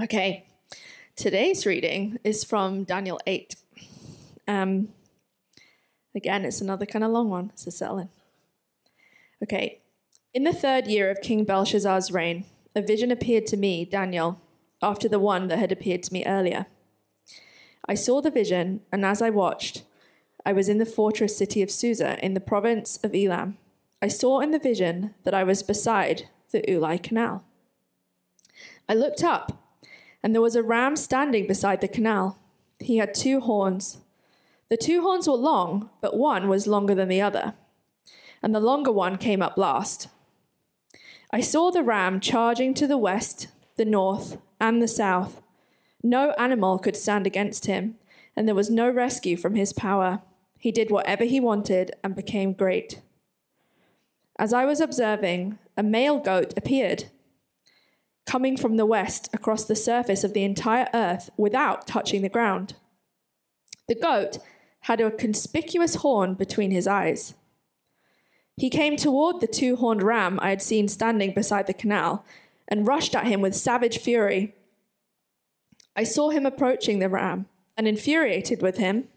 Okay, today's reading is from Daniel 8. Um, again, it's another kind of long one, so settle in. Okay, in the third year of King Belshazzar's reign, a vision appeared to me, Daniel, after the one that had appeared to me earlier. I saw the vision, and as I watched, I was in the fortress city of Susa in the province of Elam. I saw in the vision that I was beside the Ulai Canal. I looked up and there was a ram standing beside the canal. He had two horns. The two horns were long, but one was longer than the other, and the longer one came up last. I saw the ram charging to the west, the north, and the south. No animal could stand against him, and there was no rescue from his power. He did whatever he wanted and became great. As I was observing, a male goat appeared coming from the west across the surface of the entire earth without touching the ground. The goat had a conspicuous horn between his eyes. He came toward the two horned ram I had seen standing beside the canal and rushed at him with savage fury. I saw him approaching the ram and, infuriated with him,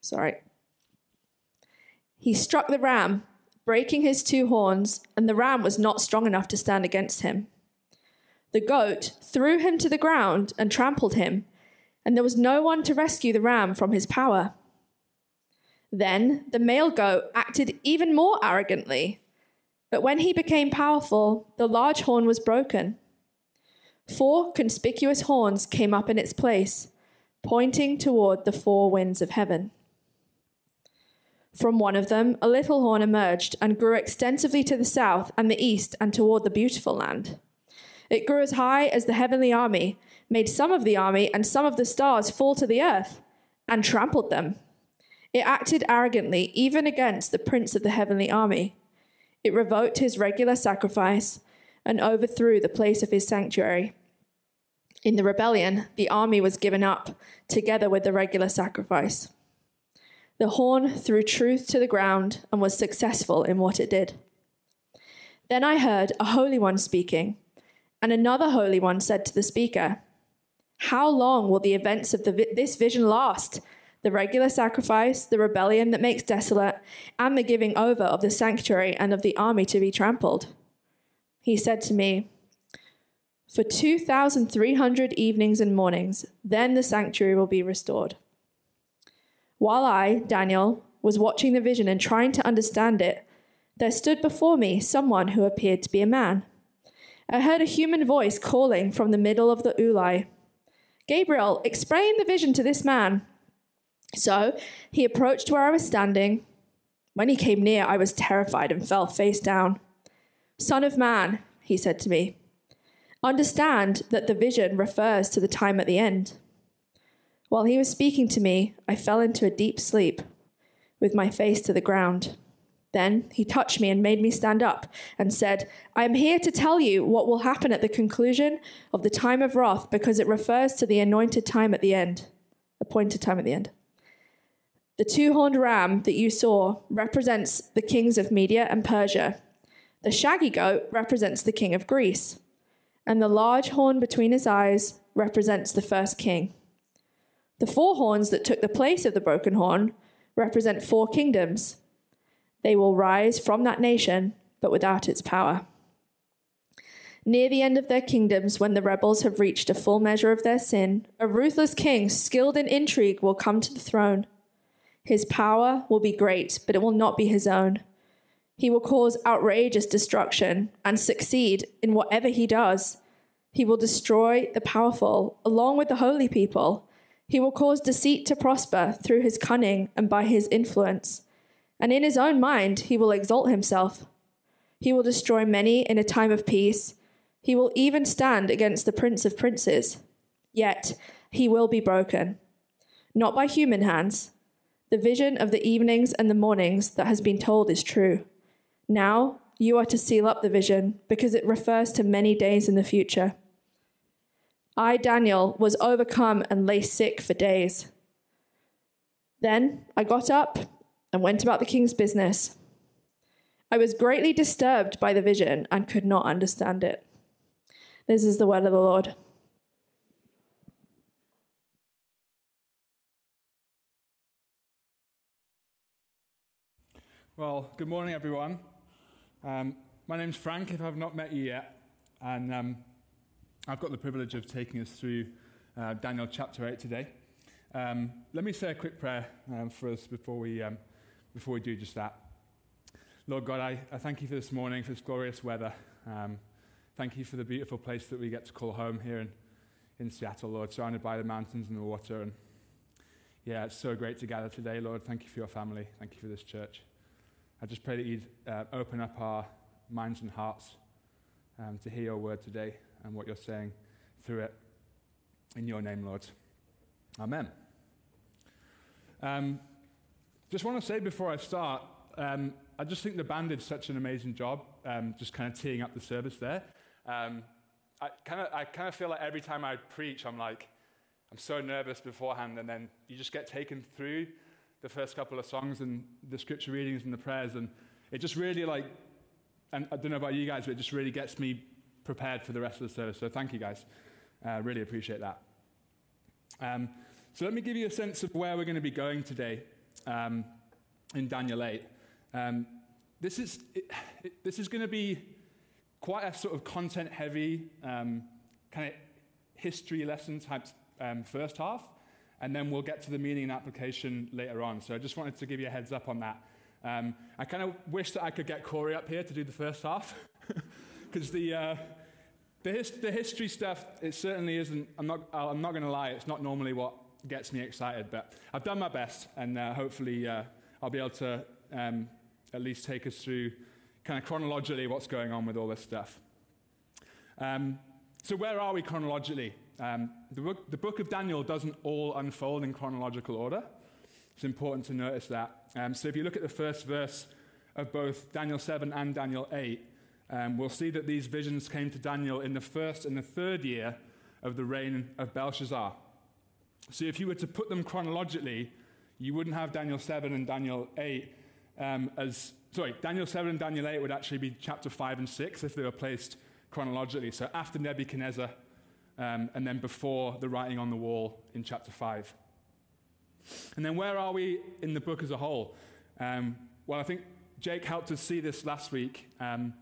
sorry, he struck the ram, breaking his two horns, and the ram was not strong enough to stand against him. The goat threw him to the ground and trampled him, and there was no one to rescue the ram from his power. Then the male goat acted even more arrogantly, but when he became powerful, the large horn was broken. Four conspicuous horns came up in its place, pointing toward the four winds of heaven. From one of them, a little horn emerged and grew extensively to the south and the east and toward the beautiful land. It grew as high as the heavenly army, made some of the army and some of the stars fall to the earth, and trampled them. It acted arrogantly, even against the prince of the heavenly army. It revoked his regular sacrifice and overthrew the place of his sanctuary. In the rebellion, the army was given up, together with the regular sacrifice. The horn threw truth to the ground and was successful in what it did. Then I heard a holy one speaking and another holy one said to the speaker, How long will the events of the vi- this vision last? The regular sacrifice, the rebellion that makes desolate, and the giving over of the sanctuary and of the army to be trampled. He said to me, For 2,300 evenings and mornings, then the sanctuary will be restored. While I, Daniel, was watching the vision and trying to understand it, there stood before me someone who appeared to be a man. I heard a human voice calling from the middle of the Ulai Gabriel, explain the vision to this man. So he approached where I was standing. When he came near, I was terrified and fell face down. Son of man, he said to me, understand that the vision refers to the time at the end. While he was speaking to me, I fell into a deep sleep with my face to the ground. Then he touched me and made me stand up and said, I am here to tell you what will happen at the conclusion of the time of wrath because it refers to the anointed time at the end, appointed time at the end. The two horned ram that you saw represents the kings of Media and Persia. The shaggy goat represents the king of Greece. And the large horn between his eyes represents the first king. The four horns that took the place of the broken horn represent four kingdoms they will rise from that nation, but without its power. Near the end of their kingdoms, when the rebels have reached a full measure of their sin, a ruthless king, skilled in intrigue, will come to the throne. His power will be great, but it will not be his own. He will cause outrageous destruction and succeed in whatever he does. He will destroy the powerful along with the holy people. He will cause deceit to prosper through his cunning and by his influence and in his own mind he will exalt himself. He will destroy many in a time of peace. He will even stand against the prince of princes. Yet he will be broken, not by human hands. The vision of the evenings and the mornings that has been told is true. Now you are to seal up the vision because it refers to many days in the future. I, Daniel, was overcome and lay sick for days. Then I got up and went about the king's business. I was greatly disturbed by the vision and could not understand it. This is the word of the Lord. Well, good morning, everyone. Um, my name's Frank, if I've not met you yet, and um, I've got the privilege of taking us through uh, Daniel chapter 8 today. Um, let me say a quick prayer um, for us before we um, before we do just that. Lord God, I, I, thank you for this morning, for this glorious weather. Um, thank you for the beautiful place that we get to call home here in, in Seattle, Lord, surrounded by the mountains and the water. And yeah, it's so great to gather today, Lord. Thank you for your family. Thank you for this church. I just pray that you'd uh, open up our minds and hearts um, to hear your word today and what you're saying through it. In your name, Lord. Amen. Um, just want to say before I start, um, I just think the band did such an amazing job, um, just kind of teeing up the service there. Um, I kind of I kind of feel like every time I preach, I'm like, I'm so nervous beforehand, and then you just get taken through the first couple of songs and the scripture readings and the prayers, and it just really like, and I don't know about you guys, but it just really gets me prepared for the rest of the service. So thank you guys, I uh, really appreciate that. Um, so let me give you a sense of where we're going to be going today um, in Daniel 8. Um, this is it, this is going to be quite a sort of content-heavy um, kind of history lesson type um, first half and then we'll get to the meaning and application later on. So I just wanted to give you a heads up on that. Um, I kind of wish that I could get Corey up here to do the first half, because the, uh, the, his, the, history stuff, it certainly isn't, I'm not, I'm not going to lie, it's not normally what gets me excited, but I've done my best, and uh, hopefully uh, I'll be able to um, at least take us through kind of chronologically what's going on with all this stuff. Um, so, where are we chronologically? Um, the, book, the, book, of Daniel doesn't all unfold in chronological order. It's important to notice that. Um, so, if you look at the first verse of both Daniel 7 and Daniel 8, um, we'll see that these visions came to Daniel in the first and the third year of the reign of Belshazzar. So, if you were to put them chronologically, you wouldn't have Daniel 7 and Daniel 8 um, as. Sorry, Daniel 7 and Daniel 8 would actually be chapter 5 and 6 if they were placed chronologically. So after Nebuchadnezzar, um, and then before the writing on the wall in chapter 5. And then where are we in the book as a whole? Um, well, I think Jake helped us see this last week. Um,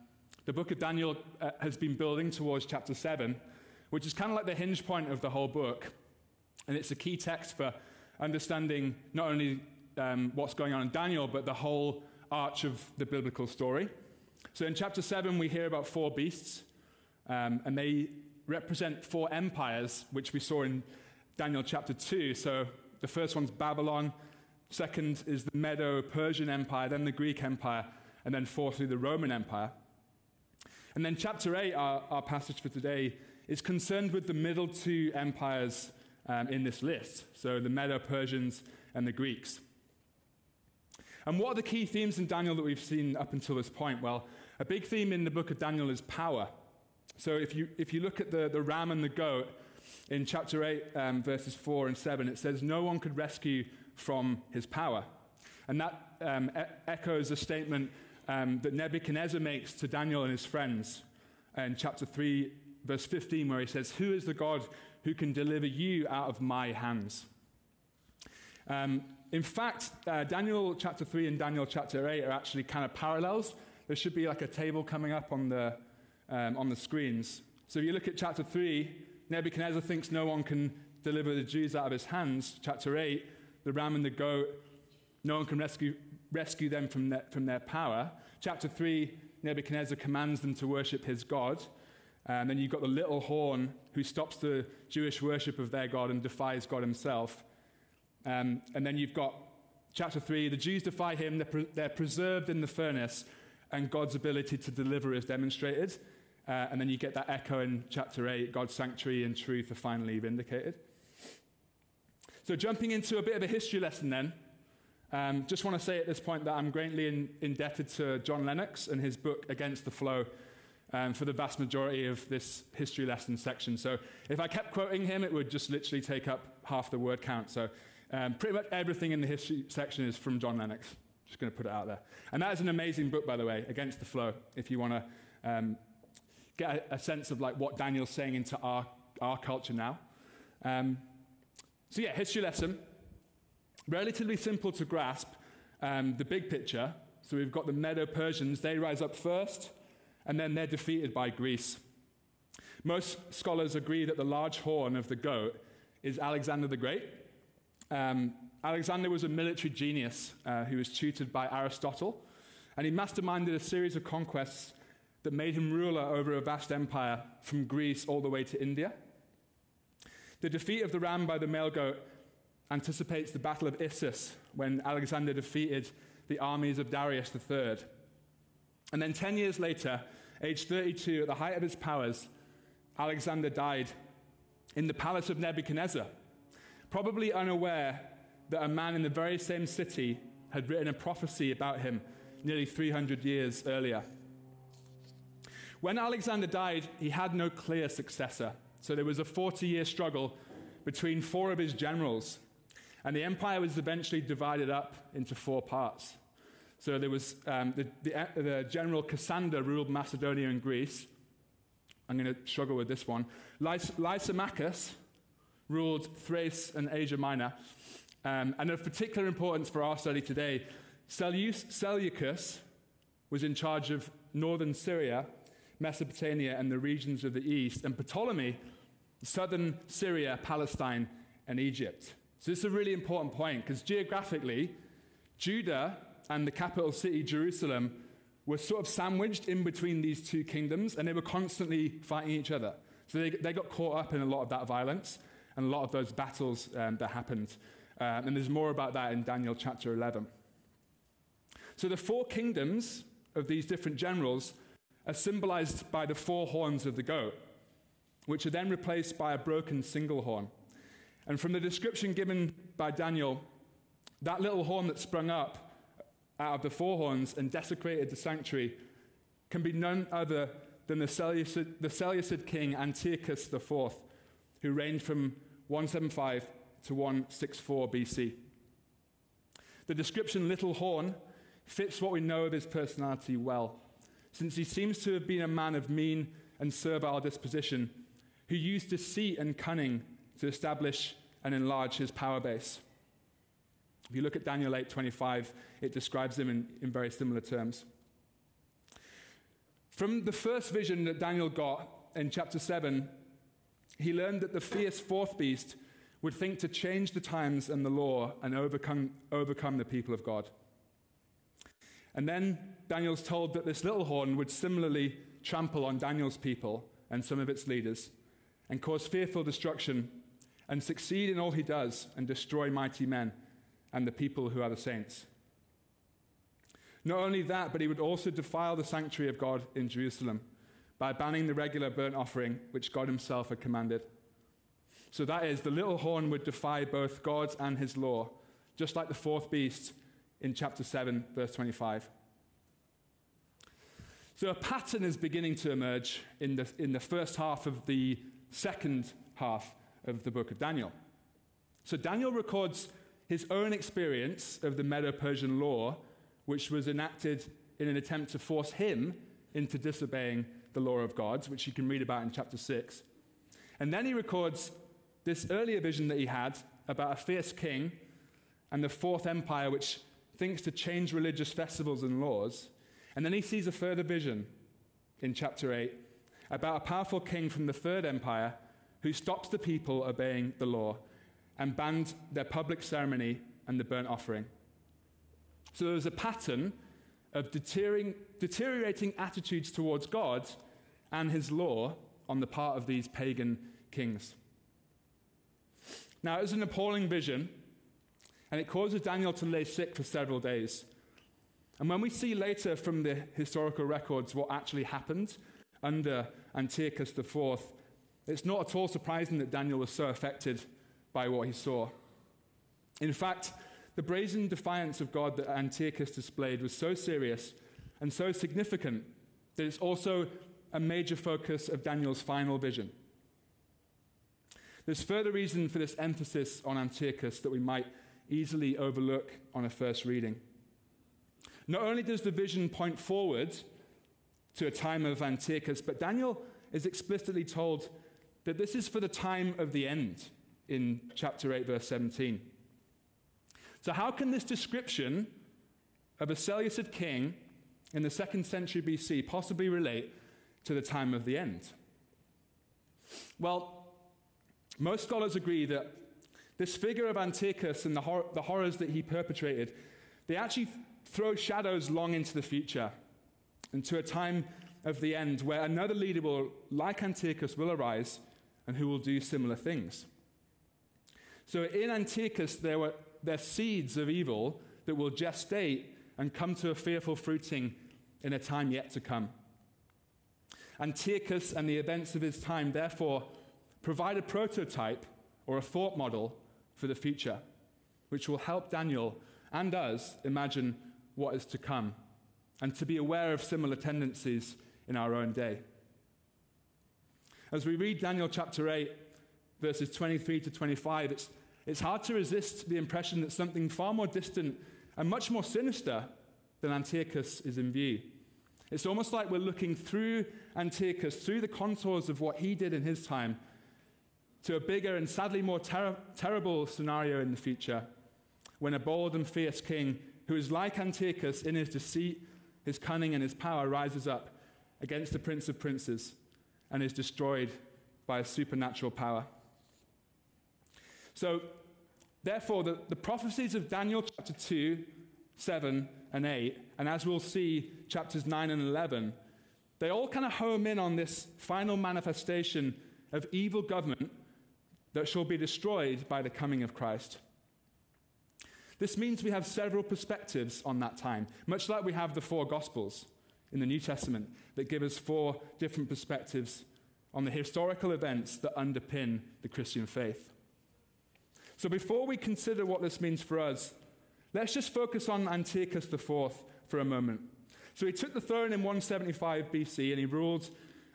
the book of Daniel uh, has been building towards chapter 7, which is kind of like the hinge point of the whole book. And it's a key text for understanding not only um, what's going on in Daniel, but the whole arch of the biblical story. So in chapter 7, we hear about four beasts um, and they represent four empires, which we saw in Daniel chapter 2. So the first one's Babylon, second is the Medo Persian Empire, then the Greek Empire, and then fourthly, the Roman Empire. And then chapter 8, our, our passage for today, is concerned with the middle two empires um, in this list. So the Medo Persians and the Greeks. And what are the key themes in Daniel that we've seen up until this point? Well, a big theme in the book of Daniel is power. So if you, if you look at the, the ram and the goat in chapter 8, um, verses 4 and 7, it says, No one could rescue from his power. And that um, e- echoes a statement um, that Nebuchadnezzar makes to Daniel and his friends in chapter 3, verse 15, where he says, Who is the God who can deliver you out of my hands? Um, in fact, uh, Daniel chapter 3 and Daniel chapter 8 are actually kind of parallels. There should be like a table coming up on the, um, on the screens. So if you look at chapter 3, Nebuchadnezzar thinks no one can deliver the Jews out of his hands. Chapter 8, the ram and the goat, no one can rescue, rescue them from their, from their power. Chapter 3, Nebuchadnezzar commands them to worship his God. And then you've got the little horn who stops the Jewish worship of their God and defies God himself. Um, and then you've got chapter 3 the Jews defy him, they're, pre- they're preserved in the furnace, and God's ability to deliver is demonstrated. Uh, and then you get that echo in chapter 8 God's sanctuary and truth are finally vindicated. So, jumping into a bit of a history lesson then, um, just want to say at this point that I'm greatly in, indebted to John Lennox and his book Against the Flow um, for the vast majority of this history lesson section. So, if I kept quoting him, it would just literally take up half the word count. So, um, pretty much everything in the history section is from John Lennox. Just going to put it out there. And that is an amazing book, by the way, Against the Flow, if you want to um, get a, a, sense of like what Daniel's saying into our, our culture now. Um, so yeah, history lesson. Relatively simple to grasp um, the big picture. So we've got the Medo Persians, they rise up first, and then they're defeated by Greece. Most scholars agree that the large horn of the goat is Alexander the Great. Um, Alexander was a military genius uh, who was tutored by Aristotle, and he masterminded a series of conquests that made him ruler over a vast empire from Greece all the way to India. The defeat of the ram by the male goat anticipates the Battle of Issus, when Alexander defeated the armies of Darius III. And then 10 years later, age 32, at the height of his powers, Alexander died in the palace of Nebuchadnezzar, probably unaware that a man in the very same city had written a prophecy about him nearly 300 years earlier. When Alexander died, he had no clear successor. So there was a 40 year struggle between four of his generals. And the empire was eventually divided up into four parts. So there was um, the, the, the, general Cassander ruled Macedonia and Greece. I'm going to struggle with this one. Lys- Lysimachus ruled Thrace and Asia Minor. Um, and of particular importance for our study today, Seleucus was in charge of northern Syria, Mesopotamia, and the regions of the east, and Ptolemy, southern Syria, Palestine, and Egypt. So, this is a really important point because geographically, Judah and the capital city, Jerusalem, were sort of sandwiched in between these two kingdoms, and they were constantly fighting each other. So, they, they got caught up in a lot of that violence and a lot of those battles um, that happened. Um, and there's more about that in Daniel chapter 11. So the four kingdoms of these different generals are symbolized by the four horns of the goat, which are then replaced by a broken single horn. And from the description given by Daniel, that little horn that sprung up out of the four horns and desecrated the sanctuary can be none other than the Seleucid, the Seleucid king Antiochus IV, who reigned from 175 to 164 BC. The description little horn fits what we know of his personality well, since he seems to have been a man of mean and servile disposition who used deceit and cunning to establish and enlarge his power base. If you look at Daniel 8:25, it describes him in, in very similar terms. From the first vision that Daniel got in chapter 7, he learned that the fierce fourth beast would think to change the times and the law and overcome, overcome the people of God. And then Daniel's told that this little horn would similarly trample on Daniel's people and some of its leaders and cause fearful destruction and succeed in all he does and destroy mighty men and the people who are the saints. Not only that, but he would also defile the sanctuary of God in Jerusalem by banning the regular burnt offering which God himself had commanded. So that is, the little horn would defy both God and his law, just like the fourth beast in chapter 7, verse 25. So a pattern is beginning to emerge in the, in the first half of the second half of the book of Daniel. So Daniel records his own experience of the Medo Persian law, which was enacted in an attempt to force him into disobeying the law of God, which you can read about in chapter 6. And then he records this earlier vision that he had about a fierce king and the fourth empire, which thinks to change religious festivals and laws. And then he sees a further vision in chapter 8 about a powerful king from the third empire who stops the people obeying the law and banned their public ceremony and the burnt offering. So there was a pattern of deteriorating, attitudes towards God and his law on the part of these pagan kings. Now, it was an appalling vision, and it causes Daniel to lay sick for several days. And when we see later from the historical records what actually happened under Antiochus IV, it's not at all surprising that Daniel was so affected by what he saw. In fact, the brazen defiance of God that Antiochus displayed was so serious and so significant that it's also a major focus of Daniel's final vision. There's further reason for this emphasis on Antiochus that we might easily overlook on a first reading. Not only does the vision point forward to a time of Antiochus, but Daniel is explicitly told that this is for the time of the end in chapter 8, verse 17. So, how can this description of a Seleucid king in the second century BC possibly relate to the time of the end? Well, most scholars agree that this figure of Antiochus and the, hor- the horrors that he perpetrated, they actually throw shadows long into the future into a time of the end where another leader will, like Antiochus, will arise and who will do similar things. So in Antiochus, there were there seeds of evil that will gestate and come to a fearful fruiting in a time yet to come. Antiochus and the events of his time, therefore, provide a prototype or a thought model for the future, which will help Daniel and us imagine what is to come and to be aware of similar tendencies in our own day. As we read Daniel chapter 8, verses 23 to 25, it's, it's hard to resist the impression that something far more distant and much more sinister than Antiochus is in view. It's almost like we're looking through Antiochus, through the contours of what he did in his time, to a bigger and sadly more ter- terrible scenario in the future when a bold and fierce king who is like Antiochus in his deceit, his cunning, and his power rises up against the prince of princes and is destroyed by a supernatural power. So, therefore, the, the prophecies of Daniel chapter 2, 7, and 8, and as we'll see, chapters 9 and 11, they all kind of home in on this final manifestation of evil government that shall be destroyed by the coming of Christ. This means we have several perspectives on that time, much like we have the four Gospels in the New Testament that give us four different perspectives on the historical events that underpin the Christian faith. So before we consider what this means for us, let's just focus on Antiochus IV for a moment. So he took the throne in 175 BC and he ruled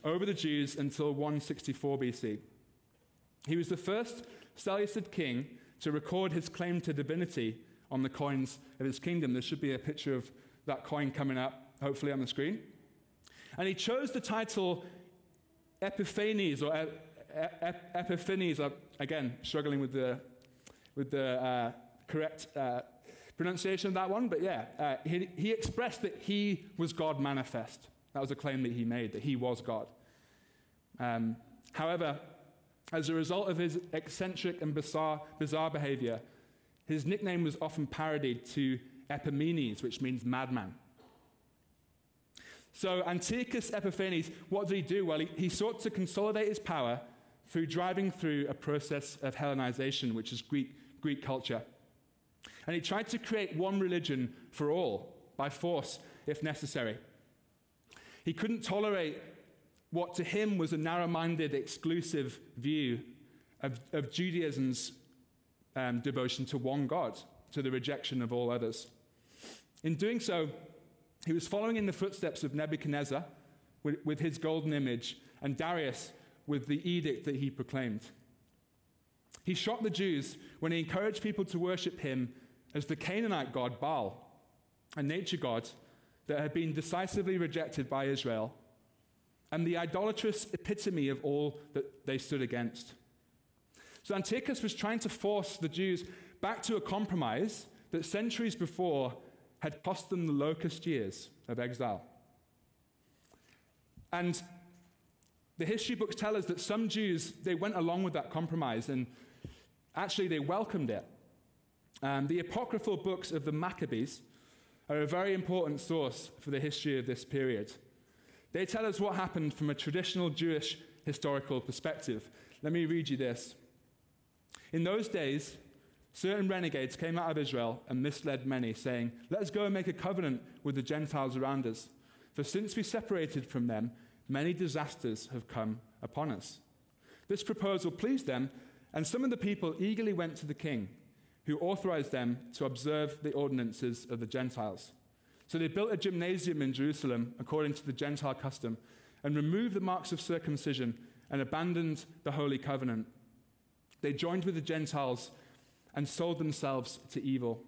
over the Jews until 164 BC. He was the first Seleucid king to record his claim to divinity on the coins of his kingdom. There should be a picture of that coin coming up, hopefully, on the screen. And he chose the title Epiphanes, or Epiphanes, again, struggling with the, with the uh, correct uh, pronunciation of that one, but yeah, uh, he, he expressed that he was God manifest. That was a claim that he made, that he was God. Um, however, as a result of his eccentric and bizarre, bizarre behavior, his nickname was often parodied to Epimanes, which means madman. So, Antiochus Epiphanes, what did he do? Well, he, he sought to consolidate his power through driving through a process of Hellenization, which is Greek, Greek culture. And he tried to create one religion for all, by force, if necessary. He couldn't tolerate what to him was a narrow minded, exclusive view of, of Judaism's um, devotion to one God, to the rejection of all others. In doing so, he was following in the footsteps of Nebuchadnezzar with, with his golden image and Darius with the edict that he proclaimed. He shocked the Jews when he encouraged people to worship him as the Canaanite god Baal, a nature god that had been decisively rejected by Israel and the idolatrous epitome of all that they stood against. So Antiochus was trying to force the Jews back to a compromise that centuries before had cost them the locust years of exile. And the history books tell us that some Jews, they went along with that compromise and actually they welcomed it. Um, the apocryphal books of the Maccabees are a very important source for the history of this period. They tell us what happened from a traditional Jewish historical perspective. Let me read you this. In those days, certain renegades came out of Israel and misled many, saying, Let us go and make a covenant with the Gentiles around us. For since we separated from them, many disasters have come upon us. This proposal pleased them, and some of the people eagerly went to the king, who authorized them to observe the ordinances of the Gentiles. So they built a gymnasium in Jerusalem according to the Gentile custom and removed the marks of circumcision and abandoned the Holy Covenant. They joined with the Gentiles and sold themselves to evil.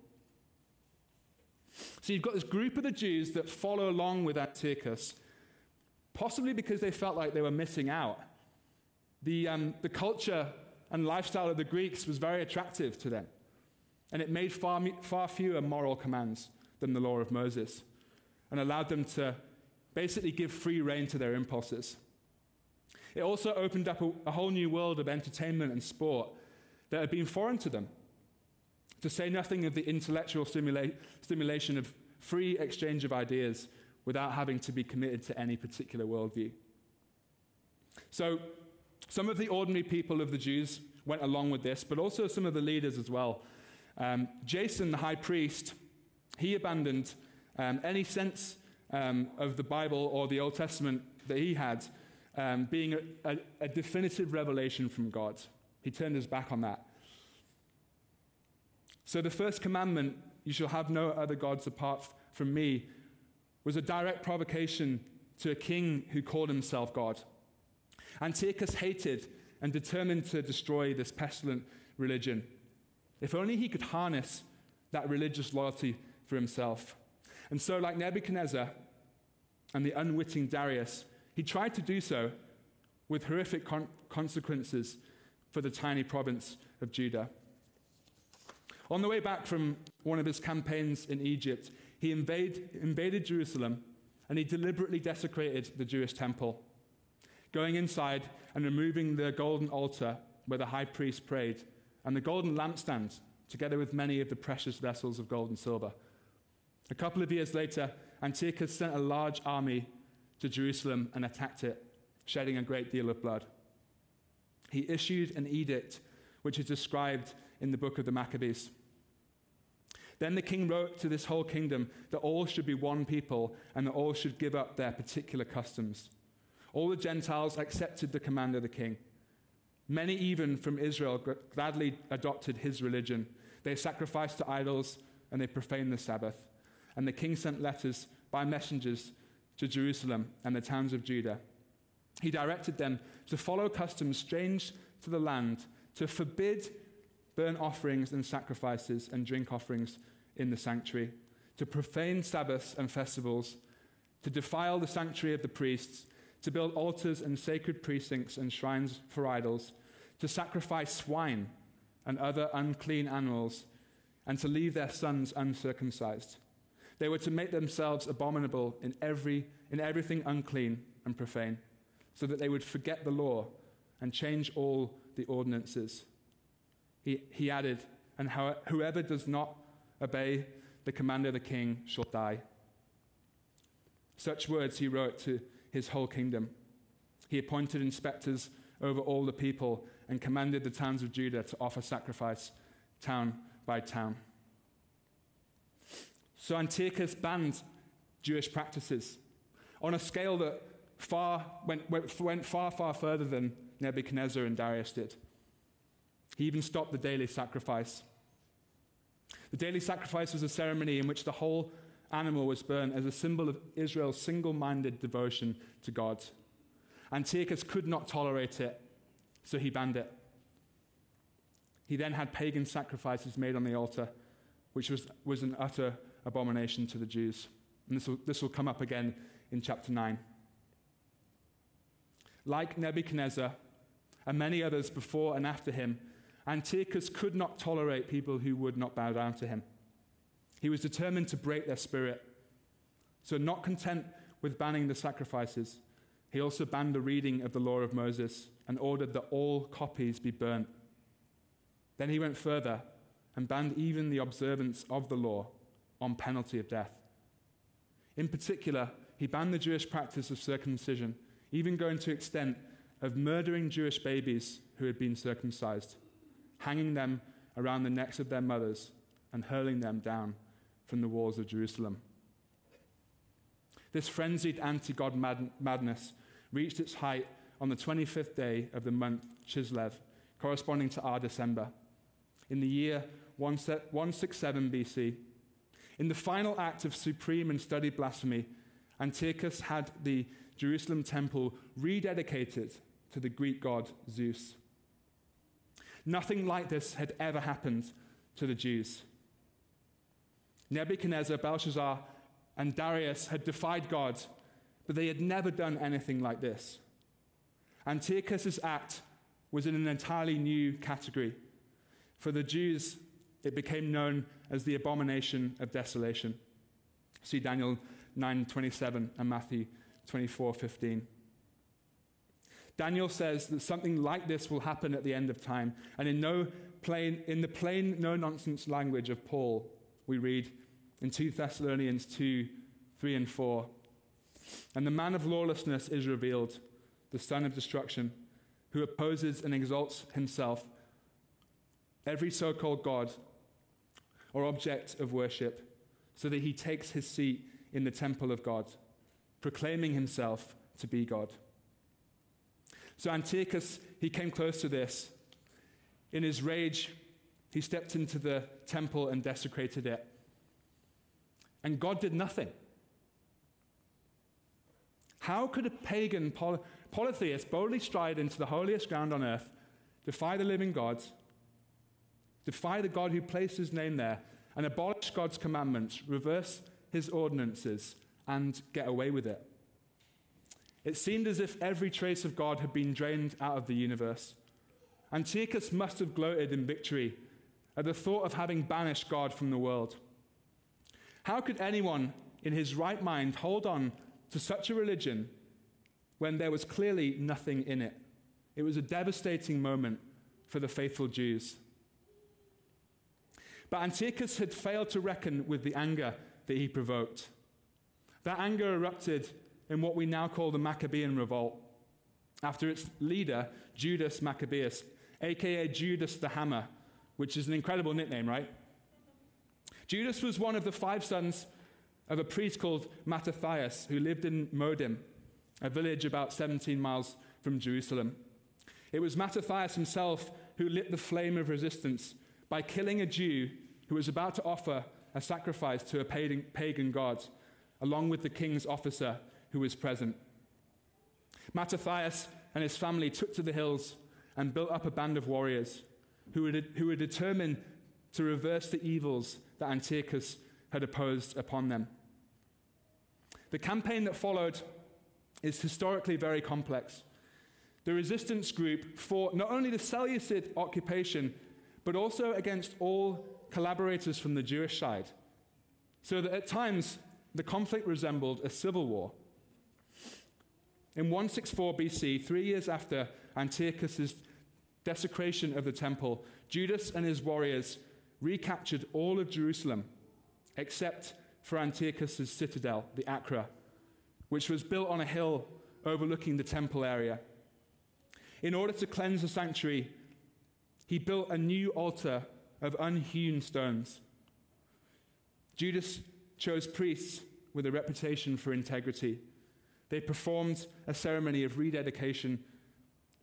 So you've got this group of the Jews that follow along with Antiochus, possibly because they felt like they were missing out. The, um, the culture and lifestyle of the Greeks was very attractive to them, and it made far, far fewer moral commands than the law of Moses and allowed them to basically give free rein to their impulses. It also opened up a, a whole new world of entertainment and sport that had been foreign to them, to say nothing of the intellectual stimula- stimulation of free exchange of ideas without having to be committed to any particular worldview. So, some of the ordinary people of the Jews went along with this, but also some of the leaders as well. Um, Jason, the high priest, he abandoned um, any sense um, of the Bible or the Old Testament that he had um, being a, a, a definitive revelation from God. He turned his back on that. So the first commandment, you shall have no other gods apart from me, was a direct provocation to a king who called himself God. Antiochus hated and determined to destroy this pestilent religion. If only he could harness that religious loyalty for himself. And so, like Nebuchadnezzar and the unwitting Darius, he tried to do so with horrific con- consequences for the tiny province of Judah. On the way back from one of his campaigns in Egypt, he invade, invaded Jerusalem and he deliberately desecrated the Jewish temple, going inside and removing the golden altar where the high priest prayed and the golden lampstand, together with many of the precious vessels of gold and silver. A couple of years later, Antiochus sent a large army to Jerusalem and attacked it, shedding a great deal of blood. He issued an edict which is described in the book of the Maccabees. Then the king wrote to this whole kingdom that all should be one people and that all should give up their particular customs. All the Gentiles accepted the command of the king. Many, even from Israel, gladly adopted his religion. They sacrificed to idols and they profaned the Sabbath and the king sent letters by messengers to Jerusalem and the towns of Judah. He directed them to follow customs strange to the land, to forbid burnt offerings and sacrifices and drink offerings in the sanctuary, to profane Sabbaths and festivals, to defile the sanctuary of the priests, to build altars and sacred precincts and shrines for idols, to sacrifice swine and other unclean animals, and to leave their sons uncircumcised. They were to make themselves abominable in, every, in everything unclean and profane, so that they would forget the law and change all the ordinances. He, he added, And how, whoever does not obey the command of the king shall die. Such words he wrote to his whole kingdom. He appointed inspectors over all the people and commanded the towns of Judah to offer sacrifice town by town. So Antiochus banned Jewish practices on a scale that far, went, went far, far further than Nebuchadnezzar and Darius did. He even stopped the daily sacrifice. The daily sacrifice was a ceremony in which the whole animal was burned as a symbol of Israel's single minded devotion to God. Antiochus could not tolerate it, so he banned it. He then had pagan sacrifices made on the altar, which was, was an utter abomination to the Jews. And this will, this will come up again in chapter 9. Like Nebuchadnezzar and many others before and after him, Antiochus could not tolerate people who would not bow down to him. He was determined to break their spirit. So, not content with banning the sacrifices, he also banned the reading of the law of Moses and ordered that all copies be burnt. Then he went further and banned even the observance of the law on penalty of death. In particular, he banned the Jewish practice of circumcision, even going to the extent of murdering Jewish babies who had been circumcised, hanging them around the necks of their mothers, and hurling them down from the walls of Jerusalem. This frenzied anti God mad- madness reached its height on the 25th day of the month Chislev, corresponding to our December, in the year 167 BC. In the final act of supreme and studied blasphemy, Antiochus had the Jerusalem temple rededicated to the Greek god Zeus. Nothing like this had ever happened to the Jews. Nebuchadnezzar, Belshazzar, and Darius had defied God, but they had never done anything like this. Antiochus's act was in an entirely new category. For the Jews, it became known as the abomination of desolation. See Daniel 9:27 and Matthew 24:15. Daniel says that something like this will happen at the end of time, and in no plain in the plain no nonsense language of Paul, we read in 2 Thessalonians 2 3 and 4. And the man of lawlessness is revealed, the son of destruction, who opposes and exalts himself, every so called God or object of worship, so that he takes his seat in the temple of God, proclaiming himself to be God. So Antiochus, he came close to this. In his rage, he stepped into the temple and desecrated it. And God did nothing. How could a pagan poly- polytheist boldly stride into the holiest ground on earth, defy the living God, defy the God who placed his name there, and abolish God's commandments, reverse his ordinances, and get away with it? It seemed as if every trace of God had been drained out of the universe. Antiochus must have gloated in victory at the thought of having banished God from the world. How could anyone in his right mind hold on to such a religion when there was clearly nothing in it? It was a devastating moment for the faithful Jews. But Antiochus had failed to reckon with the anger that he provoked. That anger erupted in what we now call the Maccabean revolt after its leader, Judas Maccabeus, aka Judas the Hammer, which is an incredible nickname, right? Judas was one of the five sons of a priest called Mattathias who lived in Modim, a village about 17 miles from Jerusalem. It was Mattathias himself who lit the flame of resistance by killing a Jew who was about to offer a sacrifice to a pagan god, along with the king's officer who was present. Mattathias and his family took to the hills and built up a band of warriors who were, de- who were determined to reverse the evils that Antiochus had opposed upon them. The campaign that followed is historically very complex. The resistance group fought not only the Seleucid occupation, but also against all collaborators from the Jewish side, so that at times the conflict resembled a civil war. In 164 BC, three years after Antiochus's desecration of the temple, Judas and his warriors recaptured all of Jerusalem except for Antiochus's citadel, the Acra, which was built on a hill overlooking the temple area. In order to cleanse the sanctuary, he built a new altar of unhewn stones. Judas chose priests with a reputation for integrity they performed a ceremony of rededication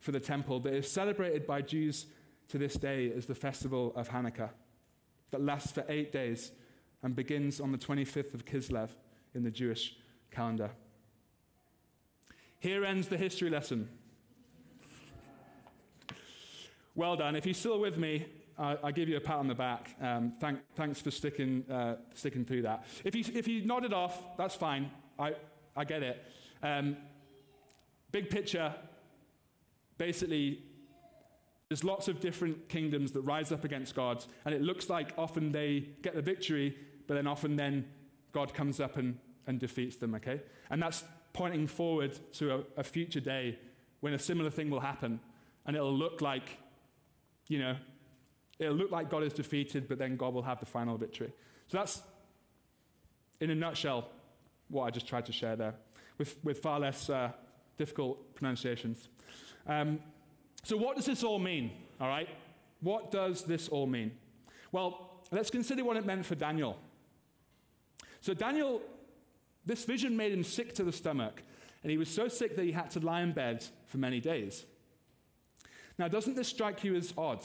for the temple that is celebrated by Jews to this day as the festival of Hanukkah, that lasts for eight days and begins on the 25th of Kislev in the Jewish calendar. Here ends the history lesson. Well done. If you're still with me, I, I give you a pat on the back. Um, thank, thanks for sticking, uh, sticking through that. If you, if you nodded off, that's fine. I, I get it. Um, big picture, basically, there's lots of different kingdoms that rise up against God, and it looks like often they get the victory, but then often then God comes up and, and defeats them, okay? And that's pointing forward to a, a future day when a similar thing will happen, and it'll look like, you know, it'll look like God is defeated, but then God will have the final victory. So that's, in a nutshell, what I just tried to share there with, with far less uh, difficult pronunciations. Um, so, what does this all mean? All right? What does this all mean? Well, let's consider what it meant for Daniel. So, Daniel, this vision made him sick to the stomach, and he was so sick that he had to lie in bed for many days. Now, doesn't this strike you as odd?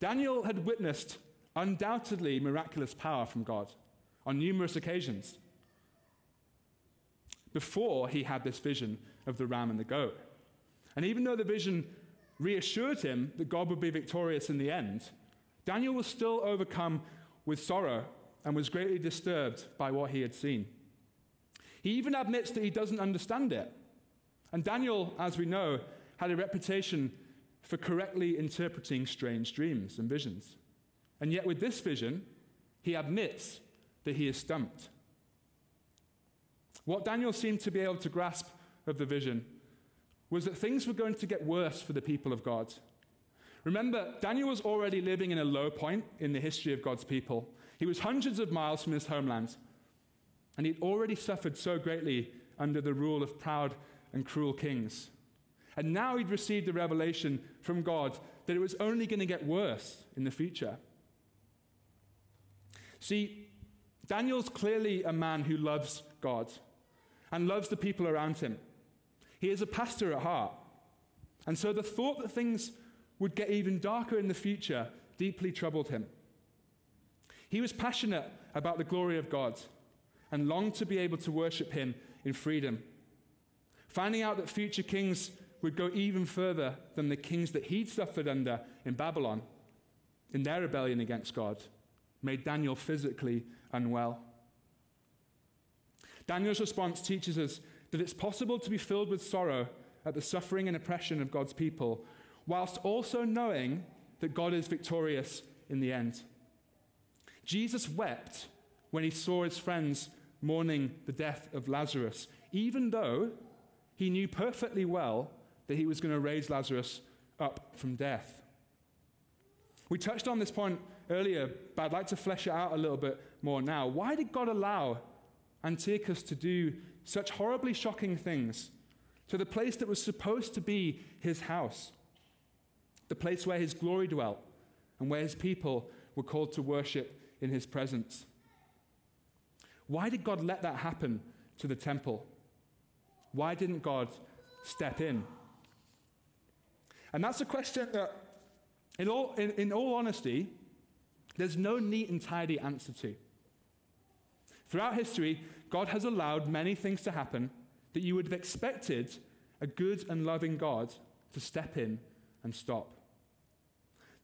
Daniel had witnessed undoubtedly miraculous power from God on numerous occasions before he had this vision of the ram and the goat. And even though the vision reassured him that God would be victorious in the end, Daniel was still overcome with sorrow and was greatly disturbed by what he had seen. He even admits that he doesn't understand it. And Daniel, as we know, had a reputation for correctly interpreting strange dreams and visions. And yet, with this vision, he admits that he is stumped. What Daniel seemed to be able to grasp of the vision was that things were going to get worse for the people of God. Remember, Daniel was already living in a low point in the history of God's people. He was hundreds of miles from his homeland, and he'd already suffered so greatly under the rule of proud and cruel kings. And now he'd received a revelation from God that it was only going to get worse in the future. See, Daniel's clearly a man who loves God and loves the people around him. He is a pastor at heart. And so the thought that things would get even darker in the future deeply troubled him. He was passionate about the glory of God and longed to be able to worship him in freedom. Finding out that future kings would go even further than the kings that he'd suffered under in Babylon in their rebellion against God made Daniel physically unwell. Daniel's response teaches us that it's possible to be filled with sorrow at the suffering and oppression of God's people, whilst also knowing that God is victorious in the end. Jesus wept when he saw his friends mourning the death of Lazarus, even though he knew perfectly well that he was going to raise Lazarus up from death. We touched on this point earlier, but I'd like to flesh it out a little bit more now. Why did God allow Antiochus to do such horribly shocking things to the place that was supposed to be his house, the place where his glory dwelt, and where his people were called to worship in his presence? Why did God let that happen to the temple? Why didn't God step in? And that's a question that, in all, in, in all honesty, there's no neat and tidy answer to. Throughout history, God has allowed many things to happen that you would have expected a good and loving God to step in and stop.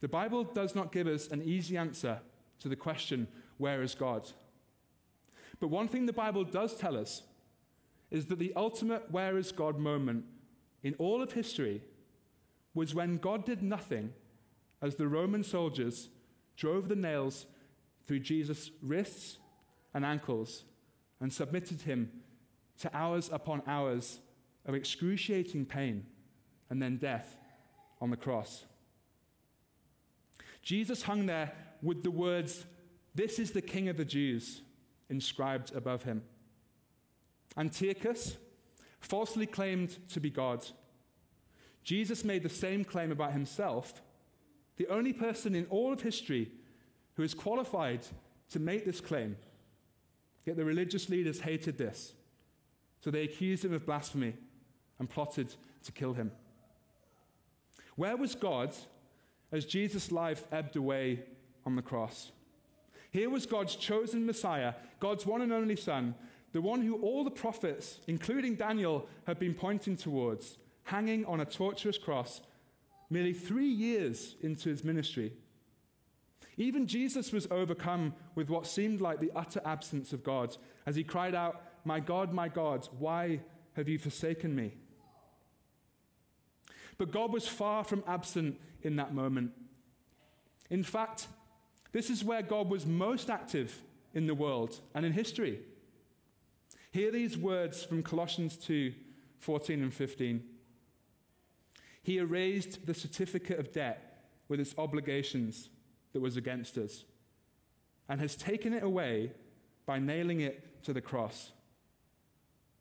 The Bible does not give us an easy answer to the question, where is God? But one thing the Bible does tell us is that the ultimate where is God moment in all of history was when God did nothing as the Roman soldiers drove the nails through Jesus' wrists and ankles and submitted him to hours upon hours of excruciating pain and then death on the cross. Jesus hung there with the words, This is the King of the Jews, inscribed above him. Antiochus falsely claimed to be God. Jesus made the same claim about himself, the only person in all of history who is qualified to make this claim. Yet the religious leaders hated this, so they accused him of blasphemy and plotted to kill him. Where was God as Jesus' life ebbed away on the cross? Here was God's chosen Messiah, God's one and only Son, the one who all the prophets, including Daniel, had been pointing towards, hanging on a torturous cross merely three years into his ministry. Even Jesus was overcome with what seemed like the utter absence of God as he cried out, My God, my God, why have you forsaken me? But God was far from absent in that moment. In fact, this is where God was most active in the world and in history. Hear these words from Colossians 2 14 and 15. He erased the certificate of debt with its obligations that was against us and has taken it away by nailing it to the cross.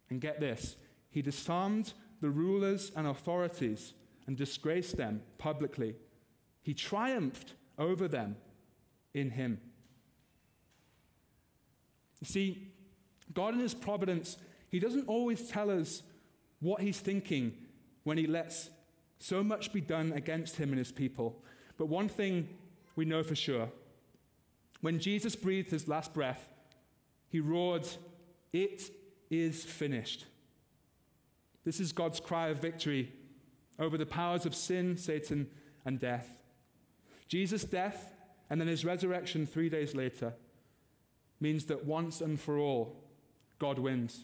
And get this, he disarmed the rulers and authorities and disgraced them publicly. He triumphed over them in him. You see, God in His providence, He doesn't always tell us what He's thinking when He lets so much be done against Him and His people. But one thing we know for sure when Jesus breathed His last breath, He roared, It is finished. This is God's cry of victory over the powers of sin, Satan, and death. Jesus' death and then his resurrection three days later means that once and for all, God wins.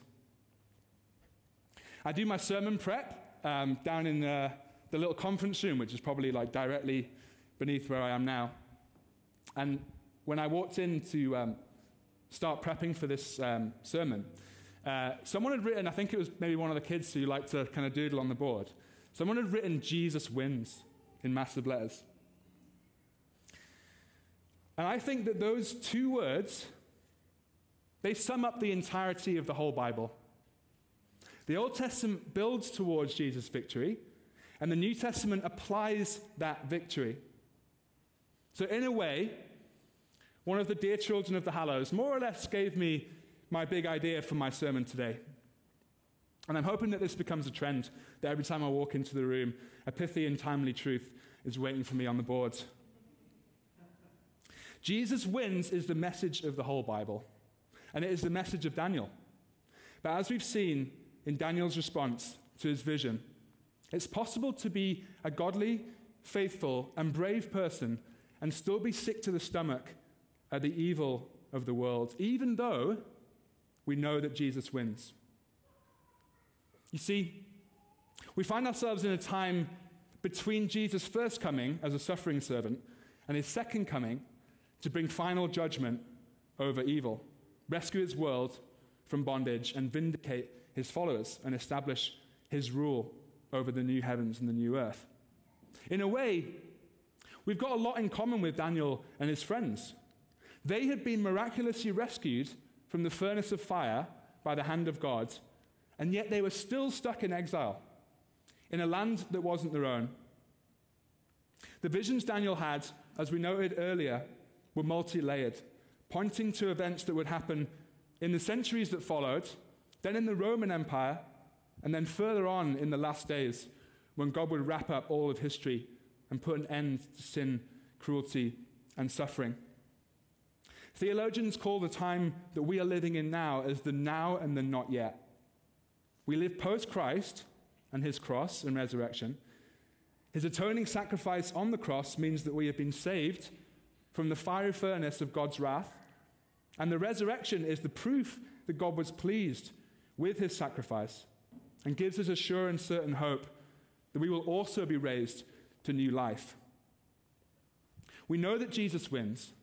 I do my sermon prep um, down in the, the little conference room, which is probably like directly beneath where I am now. And when I walked in to um, start prepping for this um, sermon, uh, someone had written, I think it was maybe one of the kids who liked to kind of doodle on the board, someone had written Jesus wins in massive letters. And I think that those two words, they sum up the entirety of the whole Bible. The Old Testament builds towards Jesus' victory, and the New Testament applies that victory. So, in a way, one of the dear children of the Hallows more or less gave me my big idea for my sermon today. And I'm hoping that this becomes a trend, that every time I walk into the room, a pithy and timely truth is waiting for me on the board. Jesus wins is the message of the whole Bible, and it is the message of Daniel. But as we've seen in Daniel's response to his vision, it's possible to be a godly, faithful, and brave person and still be sick to the stomach at the evil of the world, even though we know that Jesus wins. You see, we find ourselves in a time between Jesus' first coming as a suffering servant and his second coming to bring final judgment over evil, rescue his world from bondage, and vindicate his followers and establish his rule over the new heavens and the new earth. In a way, we've got a lot in common with Daniel and his friends. They had been miraculously rescued from the furnace of fire by the hand of God, and yet they were still stuck in exile in a land that wasn't their own. The visions Daniel had, as we noted earlier, were multi layered, pointing to events that would happen in the centuries that followed, then in the Roman Empire, and then further on in the last days when God would wrap up all of history and put an end to sin, cruelty, and suffering. Theologians call the time that we are living in now as the now and the not yet. We live post Christ, and his cross and resurrection. His atoning sacrifice on the cross means that we have been saved from the fiery furnace of God's wrath. And the resurrection is the proof that God was pleased with his sacrifice and gives us a sure and certain hope that we will also be raised to new life. We know that Jesus wins,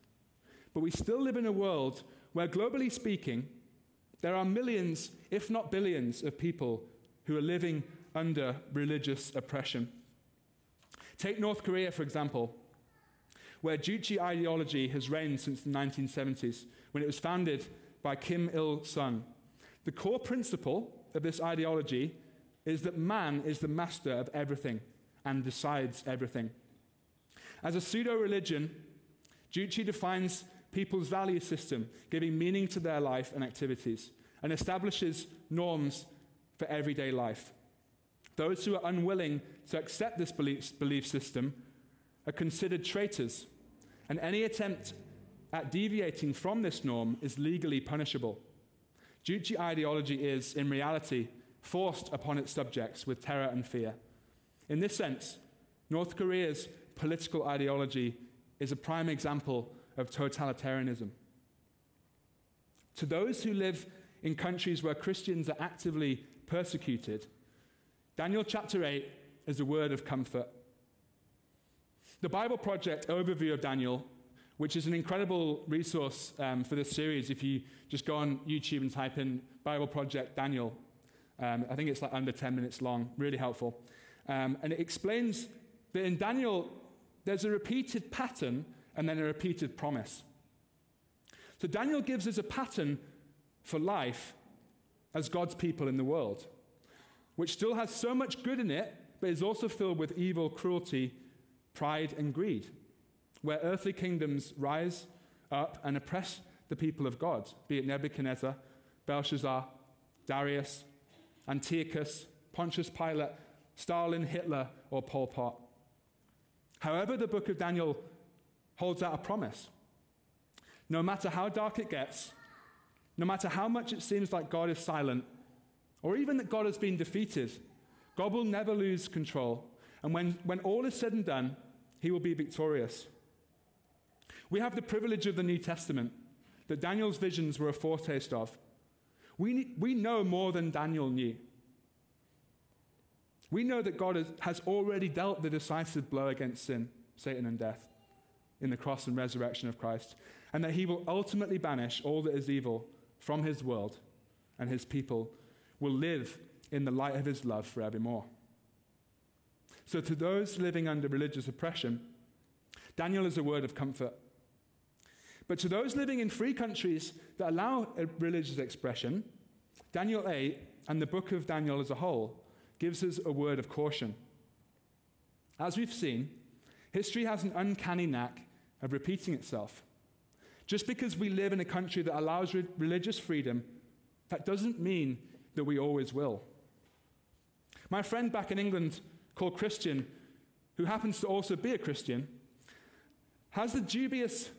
but we still live in a world where, globally speaking, there are millions, if not billions, of people who are living under religious oppression. Take North Korea, for example, where Juche ideology has reigned since the 1970s, when it was founded by Kim Il sung. The core principle of this ideology is that man is the master of everything and decides everything. As a pseudo religion, Juche defines people's value system, giving meaning to their life and activities, and establishes norms for everyday life. Those who are unwilling to accept this belief, belief system are considered traitors, and any attempt at deviating from this norm is legally punishable. Juche ideology is, in reality, forced upon its subjects with terror and fear. In this sense, North Korea's political ideology is a prime example of totalitarianism. To those who live in countries where Christians are actively persecuted, Daniel chapter 8 is a word of comfort. The Bible Project overview of Daniel, which is an incredible resource um, for this series, if you just go on YouTube and type in Bible Project Daniel, um, I think it's like under 10 minutes long, really helpful. Um, and it explains that in Daniel, there's a repeated pattern and then a repeated promise. So Daniel gives us a pattern for life as God's people in the world which still has so much good in it, but is also filled with evil, cruelty, pride, and greed, where earthly kingdoms rise up and oppress the people of God, be it Nebuchadnezzar, Belshazzar, Darius, Antiochus, Pontius Pilate, Stalin, Hitler, or Pol Pot. However, the book of Daniel holds out a promise. No matter how dark it gets, no matter how much it seems like God is silent, or even that God has been defeated, God will never lose control. And when, when all is said and done, he will be victorious. We have the privilege of the New Testament that Daniel's visions were a foretaste of. We, we know more than Daniel knew. We know that God has, has already dealt the decisive blow against sin, Satan, and death in the cross and resurrection of Christ. and that he will ultimately banish all that is evil from his world, and his people will live in the light of his love forevermore. So, to those living under religious oppression, Daniel is a word of comfort. But to those living in free countries that allow religious expression, Daniel 8 and the book of Daniel as a whole gives us a word of caution. As we've seen, history has an uncanny knack of repeating itself. Just because we live in a country that allows re- religious freedom, that doesn't mean that we always will. My friend back in England called Christian, who happens to also be a Christian, has the dubious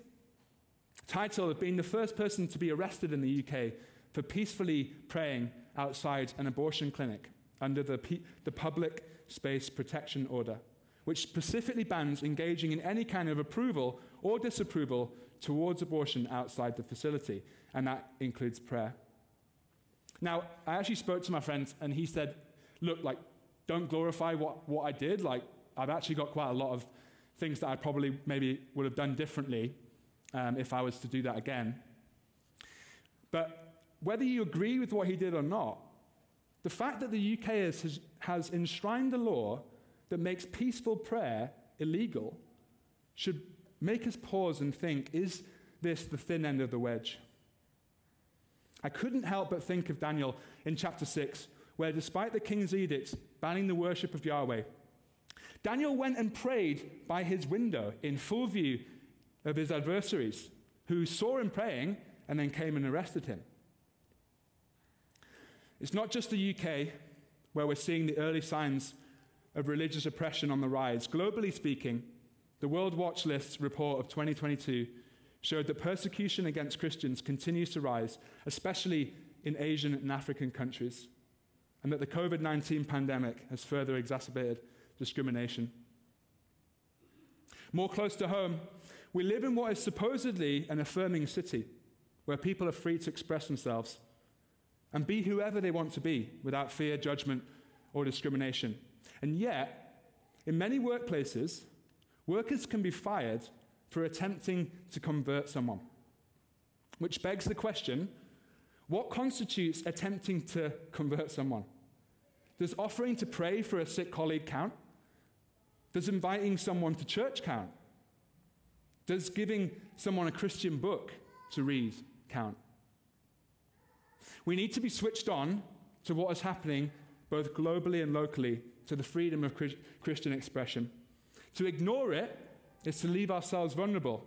title of being the first person to be arrested in the UK for peacefully praying outside an abortion clinic under the, P- the Public Space Protection Order, which specifically bans engaging in any kind of approval or disapproval towards abortion outside the facility, and that includes prayer. Now, I actually spoke to my friend, and he said, Look, like, don't glorify what, what I did. Like, I've actually got quite a lot of things that I probably maybe would have done differently um, if I was to do that again. But whether you agree with what he did or not, the fact that the UK has, has enshrined a law that makes peaceful prayer illegal should make us pause and think is this the thin end of the wedge? I couldn't help but think of Daniel in chapter 6, where despite the king's edict banning the worship of Yahweh, Daniel went and prayed by his window in full view of his adversaries, who saw him praying and then came and arrested him. It's not just the UK where we're seeing the early signs of religious oppression on the rise. Globally speaking, the World Watch List report of 2022 showed that persecution against Christians continues to rise, especially in Asian and African countries, and that the COVID 19 pandemic has further exacerbated discrimination. More close to home, we live in what is supposedly an affirming city where people are free to express themselves and be whoever they want to be without fear, judgment, or discrimination. And yet, in many workplaces, Workers can be fired for attempting to convert someone. Which begs the question what constitutes attempting to convert someone? Does offering to pray for a sick colleague count? Does inviting someone to church count? Does giving someone a Christian book to read count? We need to be switched on to what is happening both globally and locally to the freedom of Christian expression. To ignore it is to leave ourselves vulnerable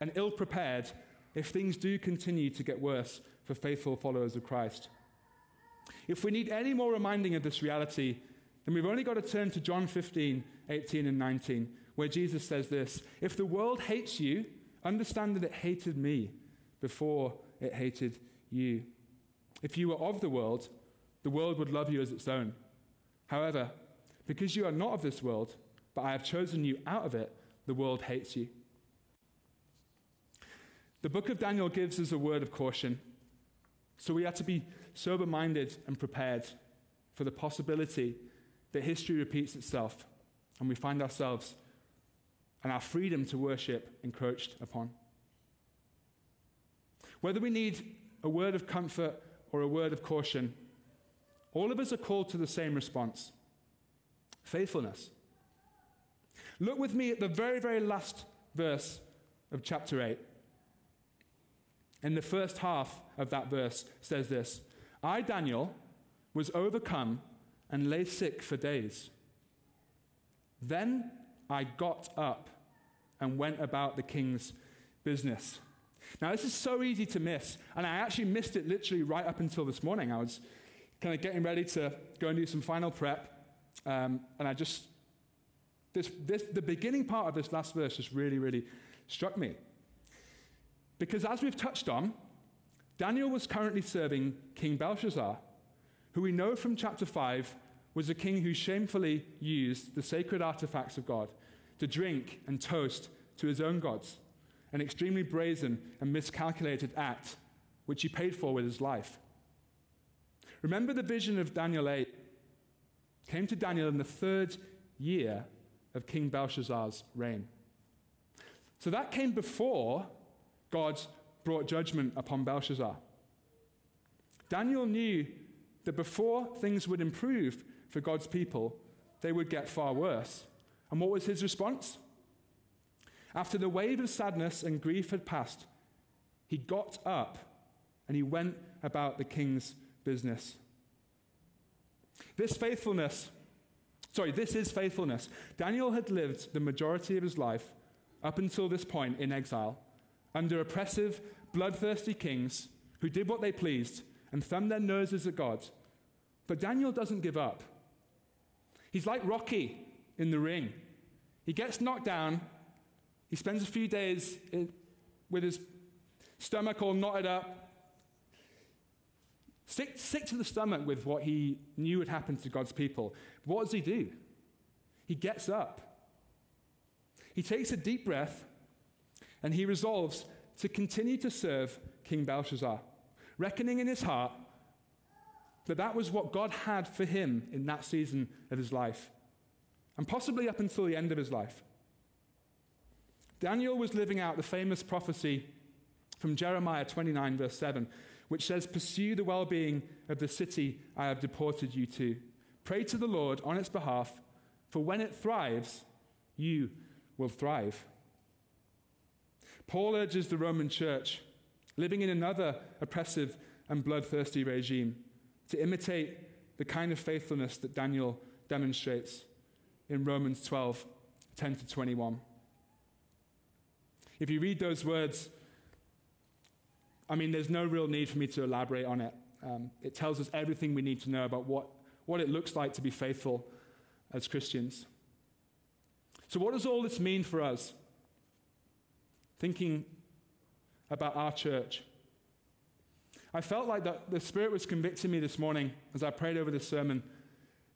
and ill prepared if things do continue to get worse for faithful followers of Christ. If we need any more reminding of this reality, then we've only got to turn to John 15, 18, and 19, where Jesus says this If the world hates you, understand that it hated me before it hated you. If you were of the world, the world would love you as its own. However, because you are not of this world, but I have chosen you out of it. The world hates you. The book of Daniel gives us a word of caution. So we have to be sober minded and prepared for the possibility that history repeats itself and we find ourselves and our freedom to worship encroached upon. Whether we need a word of comfort or a word of caution, all of us are called to the same response faithfulness. Look with me at the very, very last verse of chapter 8. In the first half of that verse says this I, Daniel, was overcome and lay sick for days. Then I got up and went about the king's business. Now, this is so easy to miss, and I actually missed it literally right up until this morning. I was kind of getting ready to go and do some final prep, um, and I just this, this, the beginning part of this last verse just really, really struck me. Because as we've touched on, Daniel was currently serving King Belshazzar, who we know from chapter 5 was a king who shamefully used the sacred artifacts of God to drink and toast to his own gods, an extremely brazen and miscalculated act which he paid for with his life. Remember the vision of Daniel 8 came to Daniel in the third year of King Belshazzar's reign. So that came before God brought judgment upon Belshazzar. Daniel knew that before things would improve for God's people, they would get far worse. And what was his response? After the wave of sadness and grief had passed, he got up and he went about the king's business. This faithfulness, sorry, this is faithfulness. Daniel had lived the majority of his life up until this point in exile under oppressive, bloodthirsty kings who did what they pleased and thumbed their noses at God. But Daniel doesn't give up. He's like Rocky in the ring. He gets knocked down, he spends a few days with his stomach all knotted up, sick, sick to the stomach with what he knew would happen to God's people. What does he do? He gets up. He takes a deep breath and he resolves to continue to serve King Belshazzar, reckoning in his heart that that was what God had for him in that season of his life, and possibly up until the end of his life. Daniel was living out the famous prophecy from Jeremiah 29, verse 7, which says, Pursue the well being of the city I have deported you to. Pray to the Lord on its behalf, for when it thrives, you will thrive. Paul urges the Roman church, living in another oppressive and bloodthirsty regime, to imitate the kind of faithfulness that Daniel demonstrates in Romans 12 10 to 21. If you read those words, I mean, there's no real need for me to elaborate on it. Um, it tells us everything we need to know about what, what it looks like to be faithful as Christians. So, what does all this mean for us? Thinking about our church. I felt like that the Spirit was convicting me this morning as I prayed over this sermon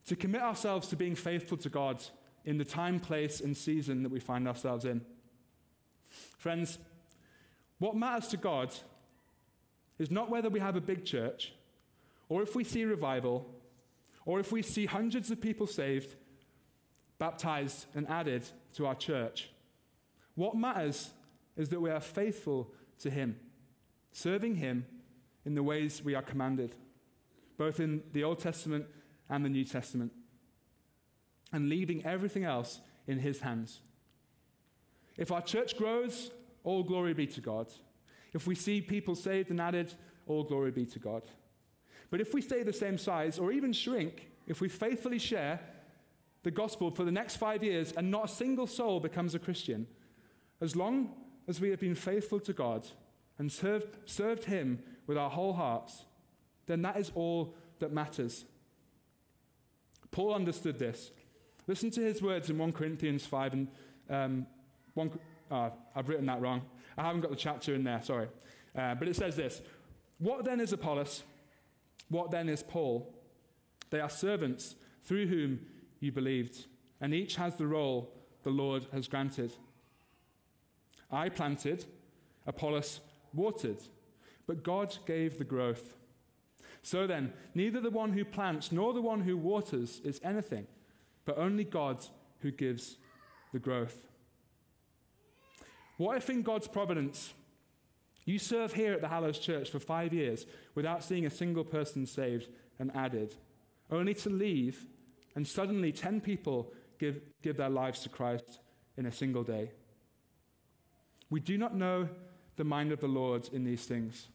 to commit ourselves to being faithful to God in the time, place, and season that we find ourselves in. Friends, what matters to God is not whether we have a big church, or if we see revival, or if we see hundreds of people saved, baptized, and added to our church. What matters is that we are faithful to Him, serving Him in the ways we are commanded, both in the Old Testament and the New Testament, and leaving everything else in His hands. If our church grows, all glory be to God. If we see people saved and added, all glory be to God. But if we stay the same size or even shrink, if we faithfully share the gospel for the next five years and not a single soul becomes a Christian, as long as we have been faithful to God and served, served Him with our whole hearts, then that is all that matters. Paul understood this. Listen to his words in 1 Corinthians 5 and um, 1, oh, I've written that wrong. I haven't got the chapter in there, sorry. Uh, but it says this What then is Apollos? What then is Paul? They are servants through whom you believed, and each has the role the Lord has granted. I planted, Apollos watered, but God gave the growth. So then, neither the one who plants nor the one who waters is anything, but only God who gives the growth. What if in God's providence, you serve here at the Hallows Church for five years without seeing a single person saved and added, only to leave and suddenly 10 people give, give their lives to Christ in a single day? We do not know the mind of the Lord in these things.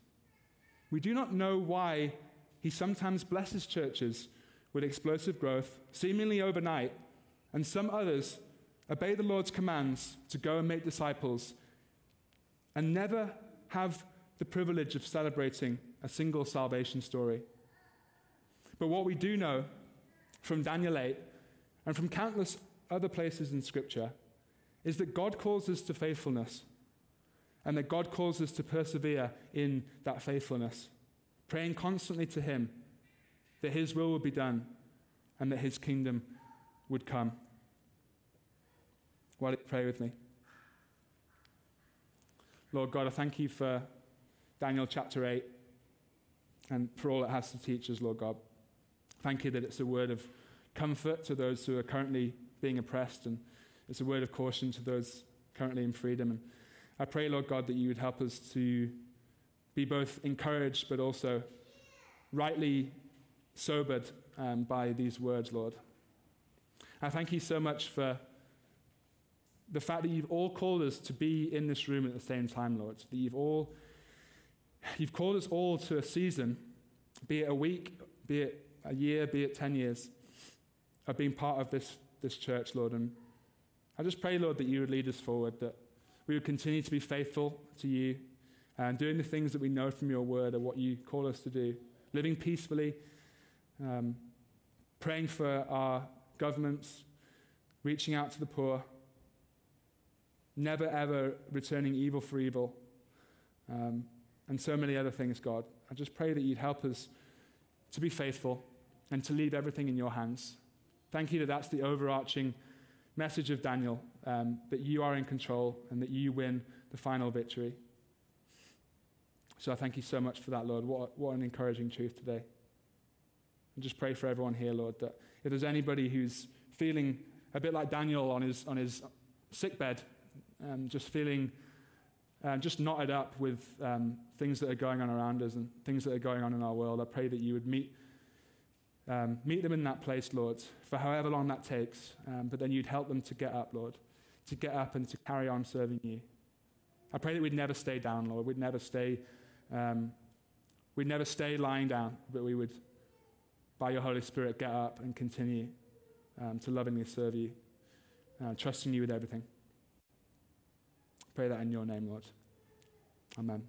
We do not know why he sometimes blesses churches with explosive growth, seemingly overnight, and some others obey the Lord's commands to go and make disciples, and never have the privilege of celebrating a single salvation story. But what we do know from Daniel 8 and from countless other places in Scripture is that God calls us to faithfulness and that God calls us to persevere in that faithfulness, praying constantly to Him that His will would be done and that His kingdom would come. Why don't you pray with me? Lord God, I thank you for Daniel chapter 8 and for all it has to teach us, Lord God. Thank you that it's a word of comfort to those who are currently being oppressed, and it's a word of caution to those currently in freedom. And I pray, Lord God, that you would help us to be both encouraged but also rightly sobered um, by these words, Lord. I thank you so much for the fact that you've all called us to be in this room at the same time, Lord. That you've all you've called us all to a season, be it a week, be it a year, be it ten years, of being part of this, this church, Lord. And I just pray, Lord, that you would lead us forward, that we would continue to be faithful to you and doing the things that we know from your word are what you call us to do, living peacefully, um, praying for our governments, reaching out to the poor, never ever returning evil for evil, um, and so many other things, God. I just pray that you'd help us to be faithful and to leave everything in your hands. Thank you that that's the overarching message of Daniel um, that you are in control and that you win the final victory. So I thank you so much for that, Lord. What, what an encouraging truth today. And just pray for everyone here, Lord, that if there's anybody who's feeling a bit like Daniel on his, on his sick bed, um, just feeling um, just knotted up with um, things that are going on around us and things that are going on in our world, I pray that you would meet, um, meet them in that place, Lord, for however long that takes, um, but then you'd help them to get up, Lord, to get up and to carry on serving you. I pray that we'd never stay down, Lord. We'd never stay, um, we'd never stay lying down, but we would, by your Holy Spirit, get up and continue um, to lovingly serve you, uh, trusting you with everything. Pray that in your name, Lord. Amen.